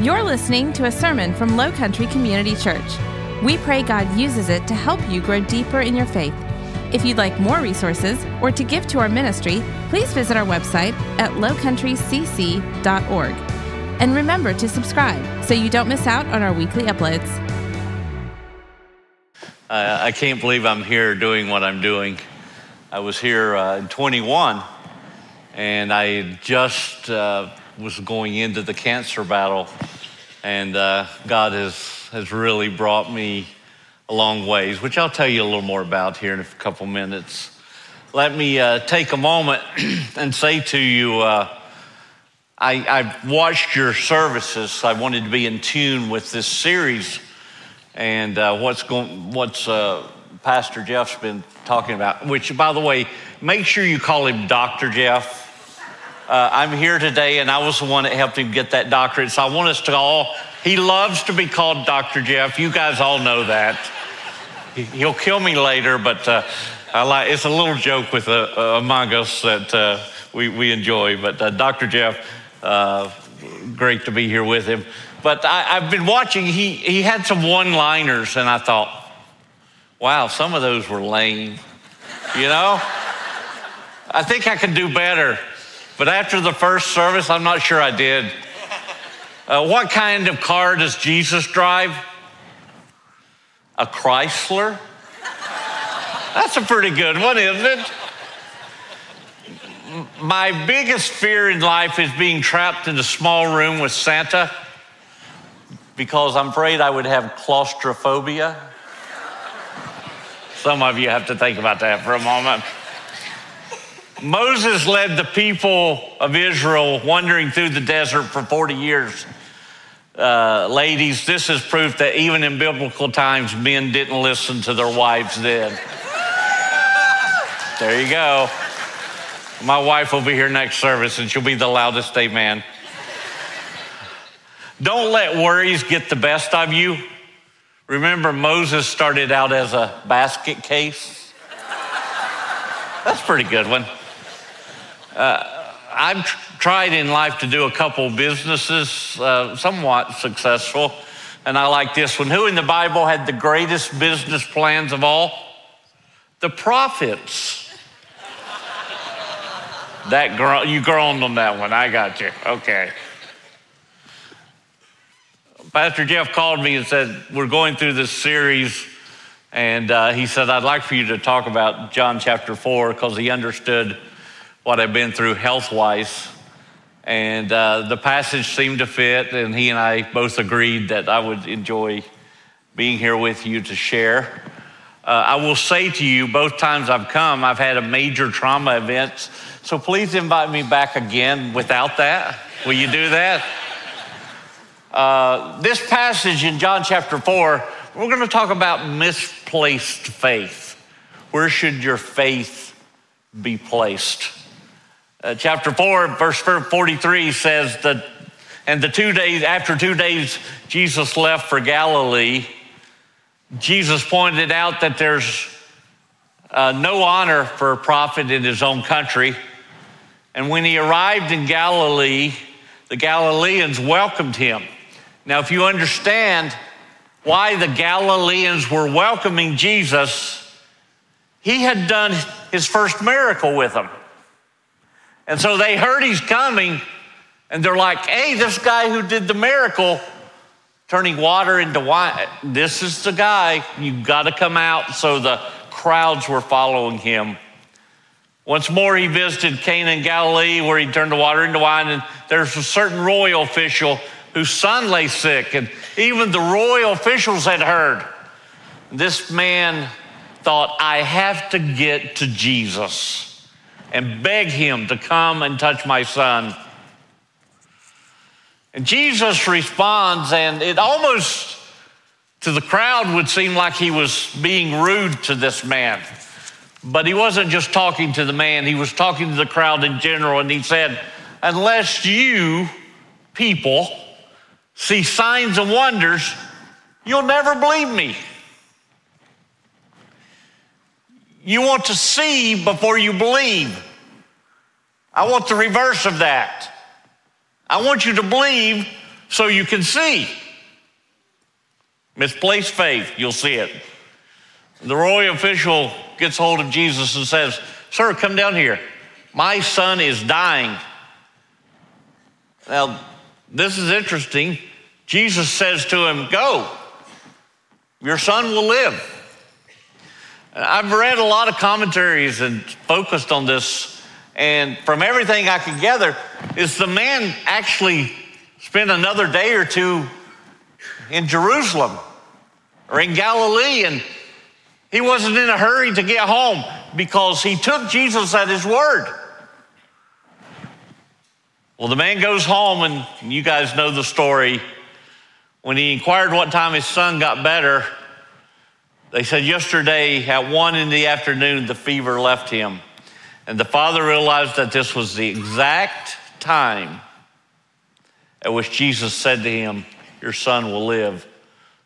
You're listening to a sermon from Low Country Community Church. We pray God uses it to help you grow deeper in your faith. If you'd like more resources or to give to our ministry, please visit our website at lowcountrycc.org. And remember to subscribe so you don't miss out on our weekly uploads. Uh, I can't believe I'm here doing what I'm doing. I was here uh, in 21 and I just uh, was going into the cancer battle, and uh, God has, has really brought me a long ways, which I'll tell you a little more about here in a couple minutes. Let me uh, take a moment and say to you, uh, I, I watched your services. I wanted to be in tune with this series and uh, what's going, what's uh, Pastor Jeff's been talking about. Which, by the way, make sure you call him Doctor Jeff uh, I'm here today, and I was the one that helped him get that doctorate. So I want us to all, he loves to be called Dr. Jeff. You guys all know that. He'll kill me later, but uh, like, it's a little joke with uh, uh among us that uh, we, we enjoy. But uh, Dr. Jeff, great to be here with him. But I, I've been watching, he, he had some one liners, and I thought, wow, some of those were lame. You know? I think I can do better. But after the first service, I'm not sure I did. Uh, what kind of car does Jesus drive? A Chrysler? That's a pretty good one, isn't it? My biggest fear in life is being trapped in a small room with Santa because I'm afraid I would have claustrophobia. Some of you have to think about that for a moment. Moses led the people of Israel wandering through the desert for 40 years. Uh, ladies, this is proof that even in biblical times, men didn't listen to their wives then. There you go. My wife will be here next service and she'll be the loudest amen. Don't let worries get the best of you. Remember, Moses started out as a basket case. That's a pretty good one. Uh, I've tried in life to do a couple businesses, uh, somewhat successful, and I like this one. Who in the Bible had the greatest business plans of all? The prophets. that girl, you groaned on that one. I got you. Okay. Pastor Jeff called me and said, We're going through this series. And uh, he said, I'd like for you to talk about John chapter 4 because he understood what I've been through health wise. And uh, the passage seemed to fit, and he and I both agreed that I would enjoy being here with you to share. Uh, I will say to you, both times I've come, I've had a major trauma event. So please invite me back again without that. Will you do that? Uh, this passage in John chapter 4, we're going to talk about misplaced faith. Where should your faith be placed? Uh, chapter 4, verse 43 says that, and the two days, after two days, Jesus left for Galilee. Jesus pointed out that there's uh, no honor for a prophet in his own country. And when he arrived in Galilee, the Galileans welcomed him. Now, if you understand why the Galileans were welcoming Jesus, he had done his first miracle with them. And so they heard he's coming, and they're like, hey, this guy who did the miracle, turning water into wine, this is the guy. You've got to come out. So the crowds were following him. Once more, he visited Cana in Galilee, where he turned the water into wine, and there's a certain royal official whose son lay sick, and even the royal officials had heard. This man thought, I have to get to Jesus and beg him to come and touch my son. And Jesus responds, and it almost to the crowd would seem like he was being rude to this man. But he wasn't just talking to the man, he was talking to the crowd in general. And he said, Unless you people see signs and wonders, you'll never believe me. You want to see before you believe. I want the reverse of that. I want you to believe so you can see. Misplaced faith, you'll see it. The royal official gets hold of Jesus and says, Sir, come down here. My son is dying. Now, this is interesting. Jesus says to him, Go, your son will live. I've read a lot of commentaries and focused on this, and from everything I could gather, is the man actually spent another day or two in Jerusalem or in Galilee, and he wasn't in a hurry to get home because he took Jesus at his word. Well, the man goes home, and you guys know the story. When he inquired what time his son got better, they said yesterday at one in the afternoon, the fever left him. And the father realized that this was the exact time at which Jesus said to him, Your son will live.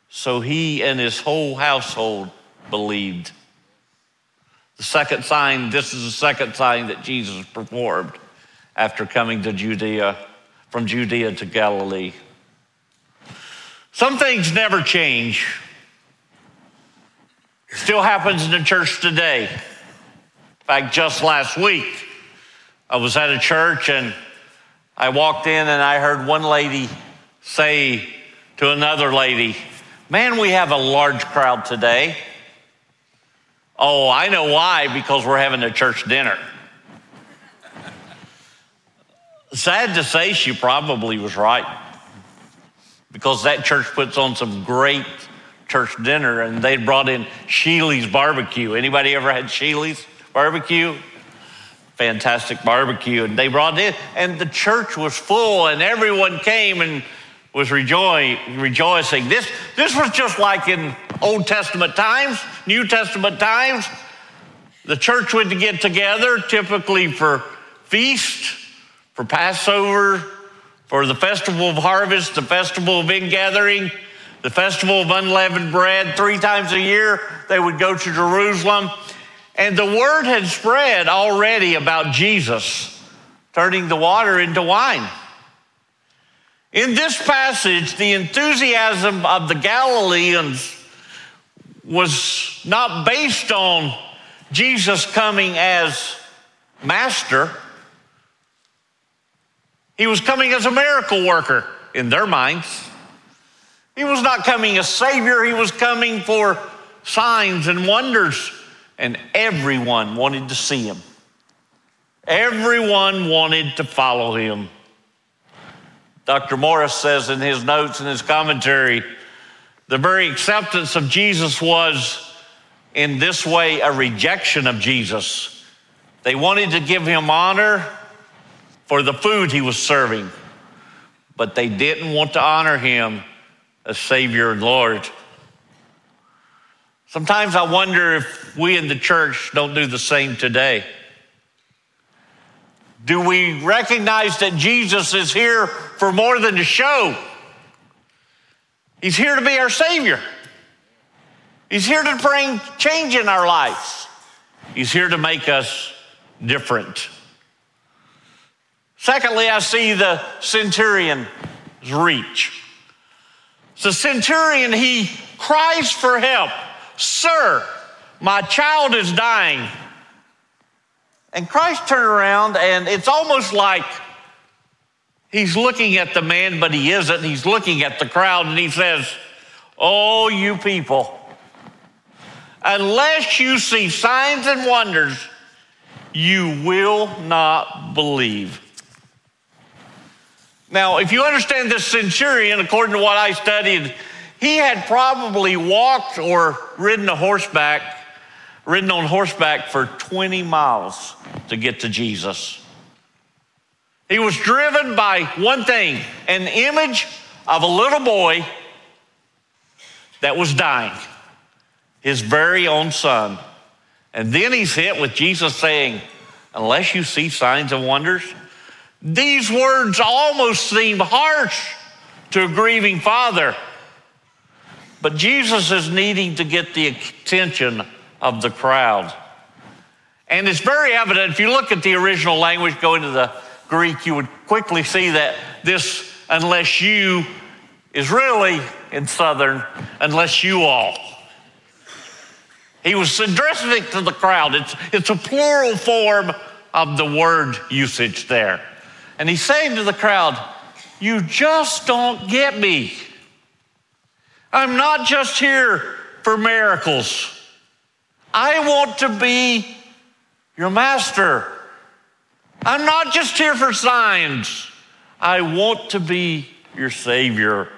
So he and his whole household believed. The second sign, this is the second sign that Jesus performed after coming to Judea, from Judea to Galilee. Some things never change. Still happens in the church today. In fact, just last week, I was at a church and I walked in and I heard one lady say to another lady, Man, we have a large crowd today. Oh, I know why, because we're having a church dinner. Sad to say, she probably was right. Because that church puts on some great church dinner and they brought in Shealy's barbecue. Anybody ever had Shealy's barbecue? Fantastic barbecue. And they brought it in, and the church was full, and everyone came and was rejoicing. rejoicing. This, this was just like in Old Testament times, New Testament times. The church would get together typically for feast, for Passover, for the festival of harvest, the festival of ingathering the festival of unleavened bread. Three times a year, they would go to Jerusalem. And the word had spread already about Jesus turning the water into wine. In this passage, the enthusiasm of the Galileans was not based on Jesus coming as master. He was coming as a miracle worker in their minds. He was not coming as Savior, he was coming for signs and wonders. And everyone wanted to see him. Everyone wanted to follow him. Dr. Morris says in his notes and his commentary the very acceptance of Jesus was, in this way, a rejection of Jesus. They wanted to give him honor for the food he was serving, but they didn't want to honor him as Savior and Lord. Sometimes I wonder if we in the church don't do the same today. Do we recognize that Jesus is here for more than a show? He's here to be our Savior. He's here to bring change in our lives. He's here to make us different. Secondly, I see the centurion's reach. The centurion, he cries for help Sir, my child is dying. And Christ turned around, and it's almost like he's looking at the man, but he isn't. He's looking at the crowd, and he says, Oh, you people, unless you see signs and wonders, you will not believe. Now, if you understand this centurion, according to what I studied, he had probably walked or ridden a horseback, ridden on horseback for 20 miles to get to Jesus. He was driven by one thing an image of a little boy that was dying, his very own son. And then he's hit with Jesus saying, Unless you see signs and wonders, these words almost seem harsh to a grieving father, but Jesus is needing to get the attention of the crowd. And it's very evident if you look at the original language, go into the Greek, you would quickly see that this unless you is really in Southern, unless you all. He was addressing it to the crowd. It's, it's a plural form of the word usage there. And he's saying to the crowd, You just don't get me. I'm not just here for miracles. I want to be your master. I'm not just here for signs. I want to be your Savior.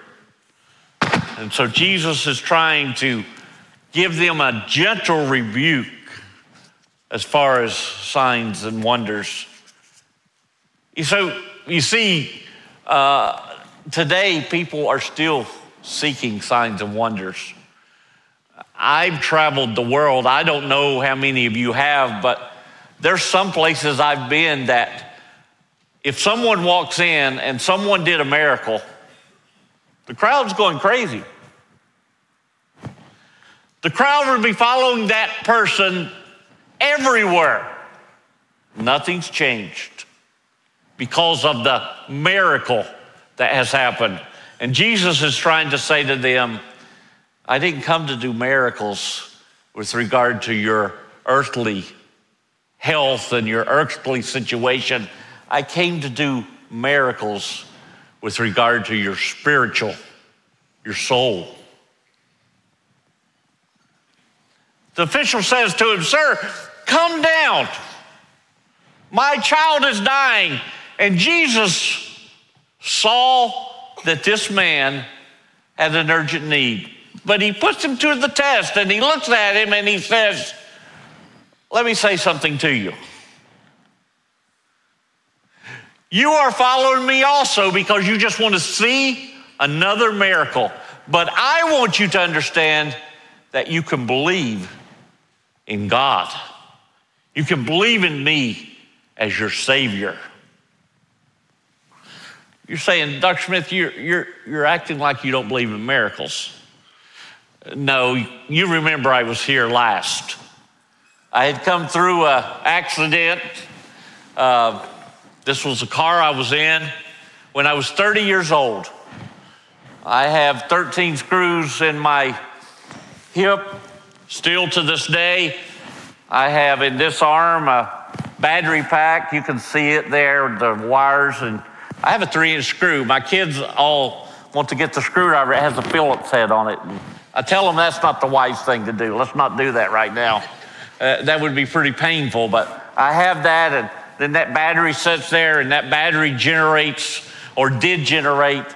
And so Jesus is trying to give them a gentle rebuke as far as signs and wonders. So you see, uh, today people are still seeking signs and wonders. I've traveled the world. I don't know how many of you have, but there's some places I've been that if someone walks in and someone did a miracle, the crowd's going crazy. The crowd would be following that person everywhere. Nothing's changed because of the miracle that has happened. And Jesus is trying to say to them, I didn't come to do miracles with regard to your earthly health and your earthly situation. I came to do miracles with regard to your spiritual, your soul. The official says to him, Sir, come down. My child is dying. And Jesus saw that this man had an urgent need. But he puts him to the test and he looks at him and he says, Let me say something to you. You are following me also because you just want to see another miracle. But I want you to understand that you can believe in God. You can believe in me as your Savior. You're saying, Dr. Smith, you're, you're, you're acting like you don't believe in miracles. No, you remember I was here last. I had come through an accident. Uh, this was a car I was in when I was 30 years old. I have 13 screws in my hip still to this day. I have in this arm a battery pack. You can see it there, the wires, and I have a three inch screw. My kids all want to get the screwdriver. It has a Phillips head on it. I tell them that's not the wise thing to do. Let's not do that right now. Uh, that would be pretty painful, but I have that, and then that battery sits there, and that battery generates or did generate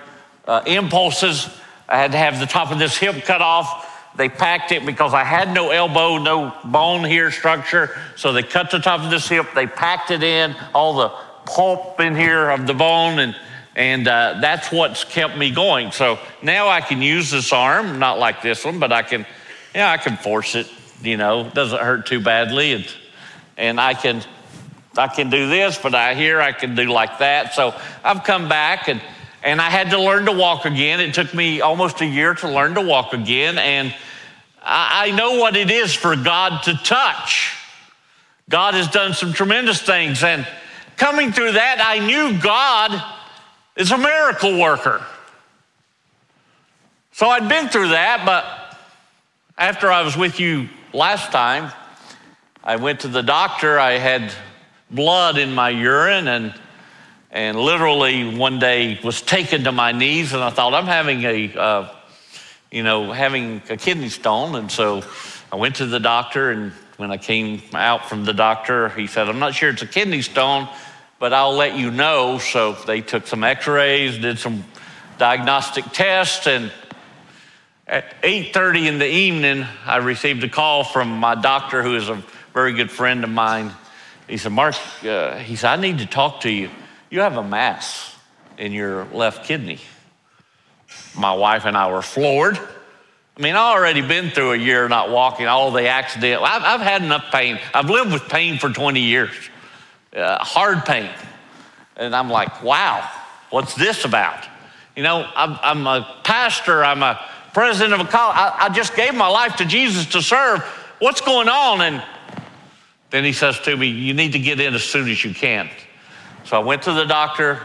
uh, impulses. I had to have the top of this hip cut off. They packed it because I had no elbow, no bone here structure. So they cut the top of this hip, they packed it in, all the pulp in here of the bone, and and uh, that's what's kept me going. So now I can use this arm, not like this one, but I can, yeah, I can force it. You know, doesn't hurt too badly, and and I can, I can do this, but I here I can do like that. So I've come back and and I had to learn to walk again. It took me almost a year to learn to walk again, and I, I know what it is for God to touch. God has done some tremendous things, and coming through that, I knew God is a miracle worker. So I'd been through that, but after I was with you last time, I went to the doctor. I had blood in my urine and and literally one day was taken to my knees and I thought I'm having a uh, you know having a kidney stone and so I went to the doctor and when I came out from the doctor he said I'm not sure it's a kidney stone but I'll let you know. So they took some x rays, did some diagnostic tests, and at 8.30 in the evening, I received a call from my doctor, who is a very good friend of mine. He said, Mark, uh, he said, I need to talk to you. You have a mass in your left kidney. My wife and I were floored. I mean, I've already been through a year not walking, all the accident. I've, I've had enough pain. I've lived with pain for 20 years uh, hard pain. And I'm like, wow, what's this about? You know, I'm, I'm a pastor, I'm a president of a college. I, I just gave my life to Jesus to serve. What's going on? And then he says to me, You need to get in as soon as you can. So I went to the doctor,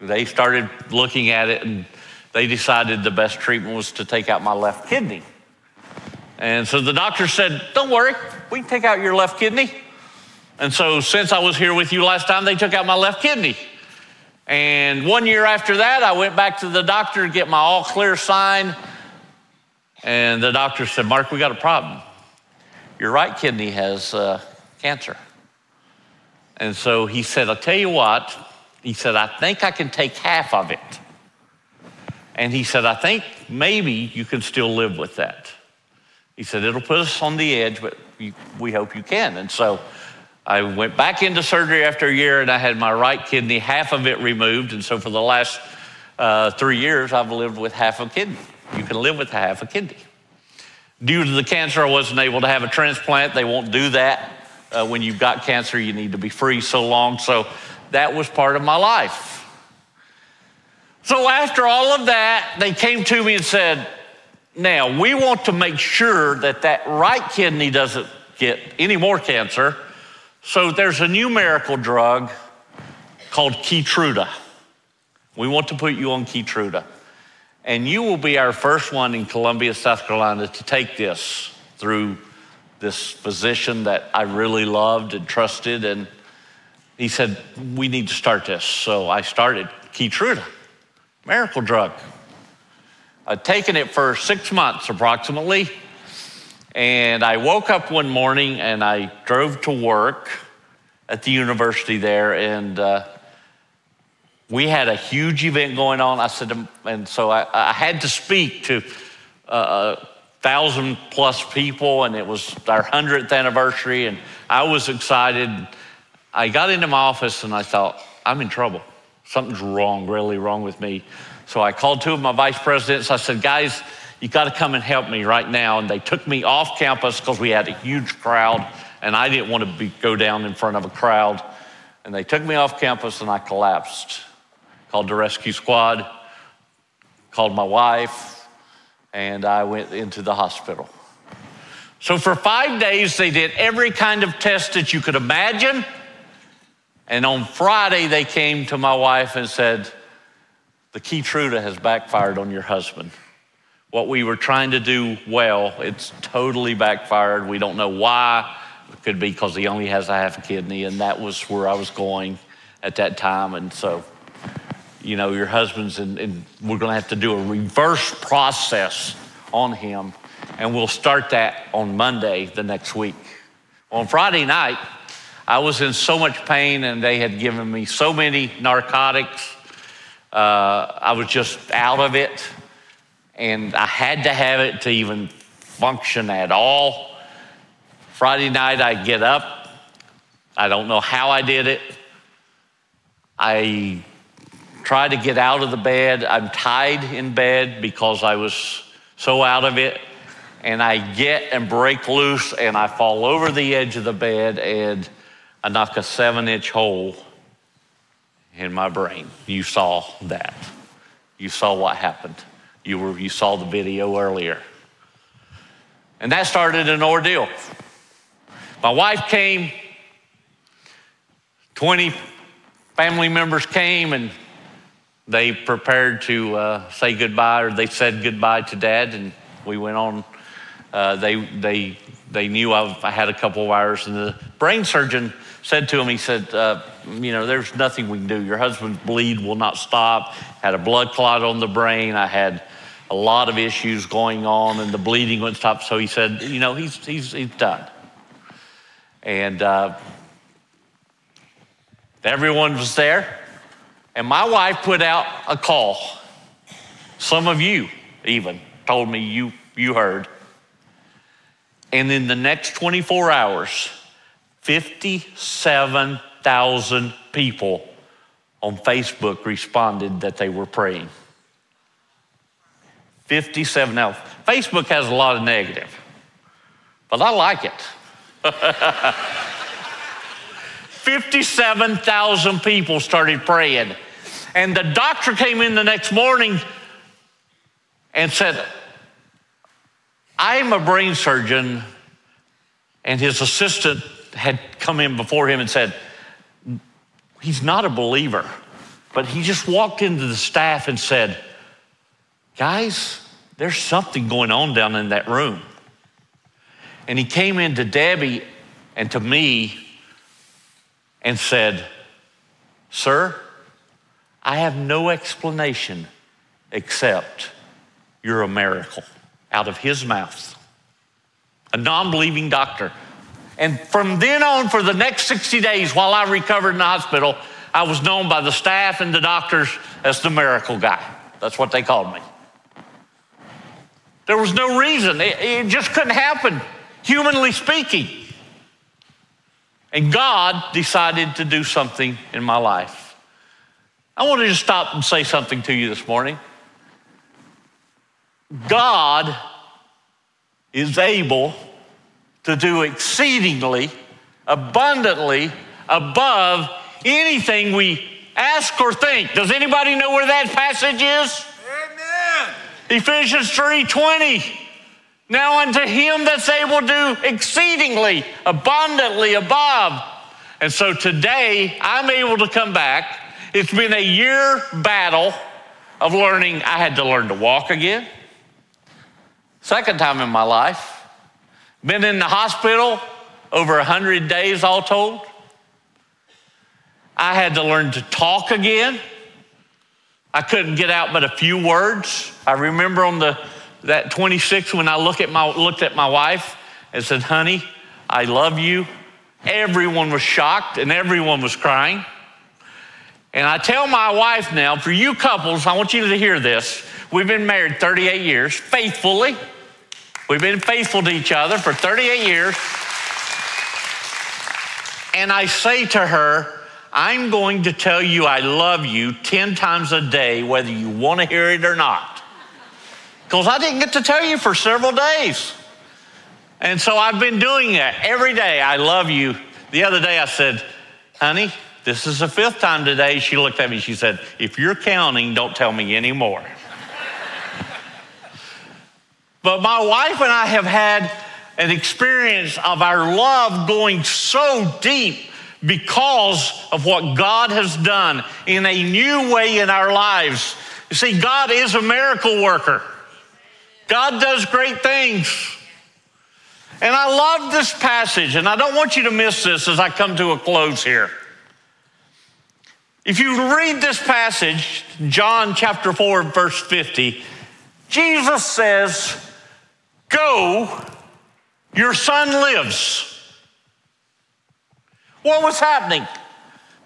they started looking at it and they decided the best treatment was to take out my left kidney. And so the doctor said, Don't worry, we can take out your left kidney. And so, since I was here with you last time, they took out my left kidney. And one year after that, I went back to the doctor to get my all clear sign. And the doctor said, Mark, we got a problem. Your right kidney has uh, cancer. And so he said, I'll tell you what. He said, I think I can take half of it. And he said, I think maybe you can still live with that. He said, it'll put us on the edge, but we hope you can. And so I went back into surgery after a year and I had my right kidney, half of it removed. And so for the last uh, three years, I've lived with half a kidney. You can live with half a kidney. Due to the cancer, I wasn't able to have a transplant. They won't do that. Uh, when you've got cancer, you need to be free so long. So that was part of my life. So after all of that, they came to me and said, Now, we want to make sure that that right kidney doesn't get any more cancer. So there's a new miracle drug called Keytruda. We want to put you on Keytruda. And you will be our first one in Columbia, South Carolina to take this through this physician that I really loved and trusted. And he said, We need to start this. So I started Keytruda, miracle drug. I'd taken it for six months approximately. And I woke up one morning and I drove to work at the university there, and uh, we had a huge event going on. I said, and so I, I had to speak to uh, a thousand plus people, and it was our 100th anniversary, and I was excited. I got into my office and I thought, I'm in trouble. Something's wrong, really wrong with me. So I called two of my vice presidents. I said, guys, you got to come and help me right now. And they took me off campus because we had a huge crowd and I didn't want to be, go down in front of a crowd. And they took me off campus and I collapsed. Called the rescue squad, called my wife, and I went into the hospital. So for five days, they did every kind of test that you could imagine. And on Friday, they came to my wife and said, The Keytruda has backfired on your husband what we were trying to do well, it's totally backfired. We don't know why. It could be because he only has a half a kidney, and that was where I was going at that time. And so, you know, your husband's, and, and we're going to have to do a reverse process on him, and we'll start that on Monday the next week. On Friday night, I was in so much pain, and they had given me so many narcotics. Uh, I was just out of it and I had to have it to even function at all. Friday night, I get up. I don't know how I did it. I try to get out of the bed. I'm tied in bed because I was so out of it. And I get and break loose and I fall over the edge of the bed and I knock a seven inch hole in my brain. You saw that. You saw what happened. You, were, you saw the video earlier. And that started an ordeal. My wife came, 20 family members came, and they prepared to uh, say goodbye, or they said goodbye to dad, and we went on. Uh, they, they, they knew I, I, had a couple of hours, and the brain surgeon said to him, he said, uh, you know, there's nothing we can do. Your husband's bleed will not stop. Had a blood clot on the brain. I had a lot of issues going on and the bleeding wouldn't stop. So he said, you know, he's, he's, he's done. And uh, everyone was there. And my wife put out a call. Some of you even told me you, you heard. And in the next 24 hours, 57,000 people on Facebook responded that they were praying. 57. Now, Facebook has a lot of negative, but I like it. 57,000 people started praying. And the doctor came in the next morning and said, I'm a brain surgeon. And his assistant had come in before him and said, He's not a believer. But he just walked into the staff and said, Guys, there's something going on down in that room. And he came in to Debbie and to me and said, Sir, I have no explanation except you're a miracle out of his mouth. A non believing doctor. And from then on, for the next 60 days while I recovered in the hospital, I was known by the staff and the doctors as the miracle guy. That's what they called me. There was no reason, it, it just couldn't happen, humanly speaking. And God decided to do something in my life. I want to stop and say something to you this morning. God is able to do exceedingly, abundantly, above anything we ask or think. Does anybody know where that passage is? Amen. Ephesians 3:20. Now unto him that's able to do exceedingly, abundantly above. And so today I'm able to come back. It's been a year battle of learning. I had to learn to walk again. Second time in my life. Been in the hospital over 100 days all told. I had to learn to talk again. I couldn't get out but a few words. I remember on the that 26 when I look at my, looked at my wife and said, honey, I love you. Everyone was shocked and everyone was crying. And I tell my wife now, for you couples, I want you to hear this. We've been married 38 years, faithfully. We've been faithful to each other for 38 years. And I say to her, I'm going to tell you I love you 10 times a day, whether you want to hear it or not. Because I didn't get to tell you for several days. And so I've been doing that every day. I love you. The other day I said, honey, this is the fifth time today. She looked at me, she said, if you're counting, don't tell me anymore. But my wife and I have had an experience of our love going so deep because of what God has done in a new way in our lives. You see, God is a miracle worker, God does great things. And I love this passage, and I don't want you to miss this as I come to a close here. If you read this passage, John chapter 4, verse 50, Jesus says, Go, your son lives. What was happening?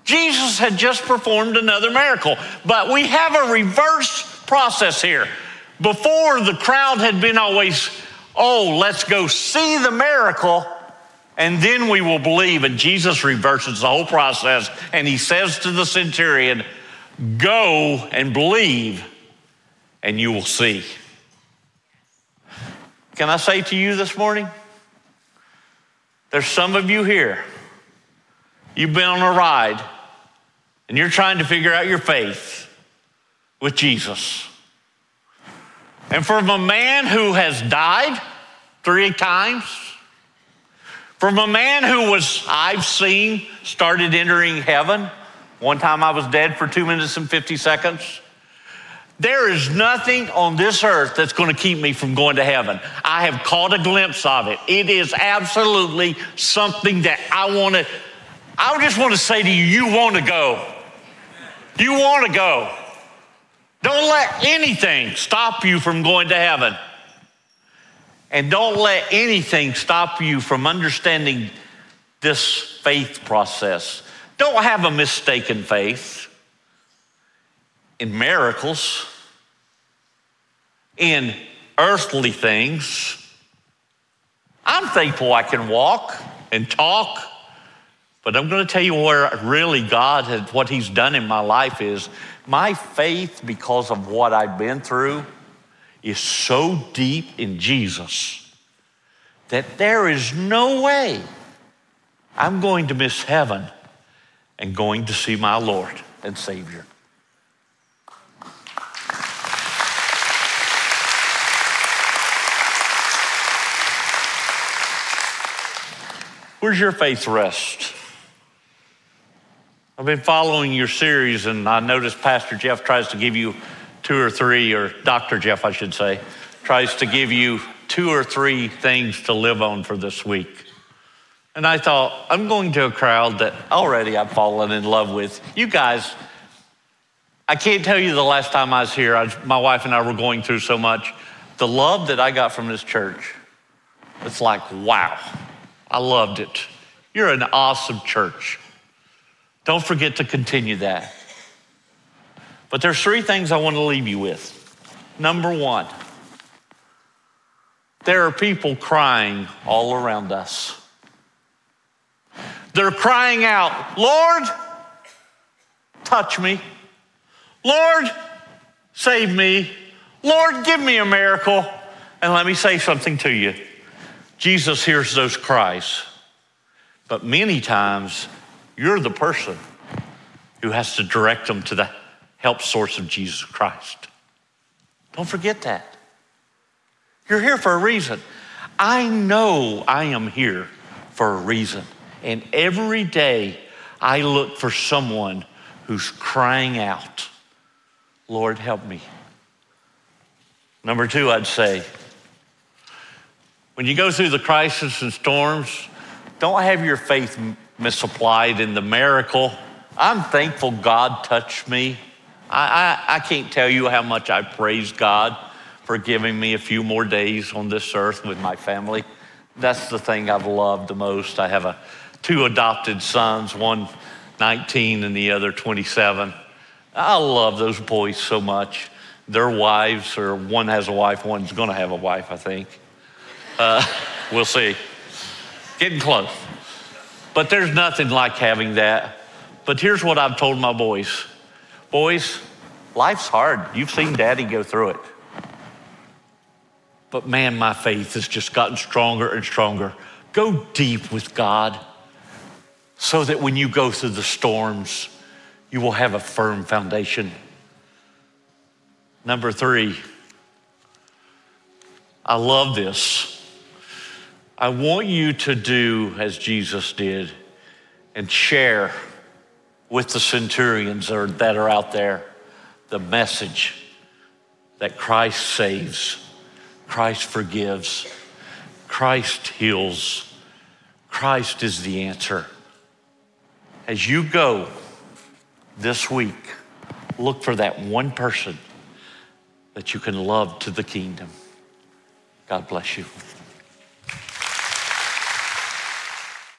Jesus had just performed another miracle, but we have a reverse process here. Before the crowd had been always, oh, let's go see the miracle and then we will believe. And Jesus reverses the whole process and he says to the centurion, Go and believe, and you will see. Can I say to you this morning? There's some of you here You've been on a ride and you're trying to figure out your faith with Jesus. And from a man who has died three times, from a man who was, I've seen, started entering heaven. One time I was dead for two minutes and 50 seconds. There is nothing on this earth that's going to keep me from going to heaven. I have caught a glimpse of it. It is absolutely something that I want to I just want to say to you, you want to go. You want to go. Don't let anything stop you from going to heaven. And don't let anything stop you from understanding this faith process. Don't have a mistaken faith in miracles, in earthly things. I'm thankful I can walk and talk but I'm going to tell you where really God has, what He's done in my life is my faith, because of what I've been through, is so deep in Jesus that there is no way I'm going to miss heaven and going to see my Lord and Savior. Where's your faith rest? I've been following your series, and I noticed Pastor Jeff tries to give you two or three, or Dr. Jeff, I should say, tries to give you two or three things to live on for this week. And I thought, I'm going to a crowd that already I've fallen in love with. You guys, I can't tell you the last time I was here, I, my wife and I were going through so much. The love that I got from this church, it's like, wow, I loved it. You're an awesome church. Don't forget to continue that. But there's three things I want to leave you with. Number one, there are people crying all around us. They're crying out, Lord, touch me. Lord, save me. Lord, give me a miracle. And let me say something to you Jesus hears those cries. But many times, you're the person who has to direct them to the help source of Jesus Christ. Don't forget that. You're here for a reason. I know I am here for a reason. And every day I look for someone who's crying out, Lord, help me. Number two, I'd say, when you go through the crisis and storms, don't have your faith misapplied in the miracle. I'm thankful God touched me. I, I, I, can't tell you how much I praise God for giving me a few more days on this earth with my family. That's the thing I've loved the most. I have a, two adopted sons, one 19 and the other 27. I love those boys so much. Their wives, or one has a wife, one's gonna have a wife, I think. Uh, we'll see. Getting close. But there's nothing like having that. But here's what I've told my boys Boys, life's hard. You've seen daddy go through it. But man, my faith has just gotten stronger and stronger. Go deep with God so that when you go through the storms, you will have a firm foundation. Number three, I love this. I want you to do as Jesus did and share with the centurions that are out there the message that Christ saves, Christ forgives, Christ heals, Christ is the answer. As you go this week, look for that one person that you can love to the kingdom. God bless you.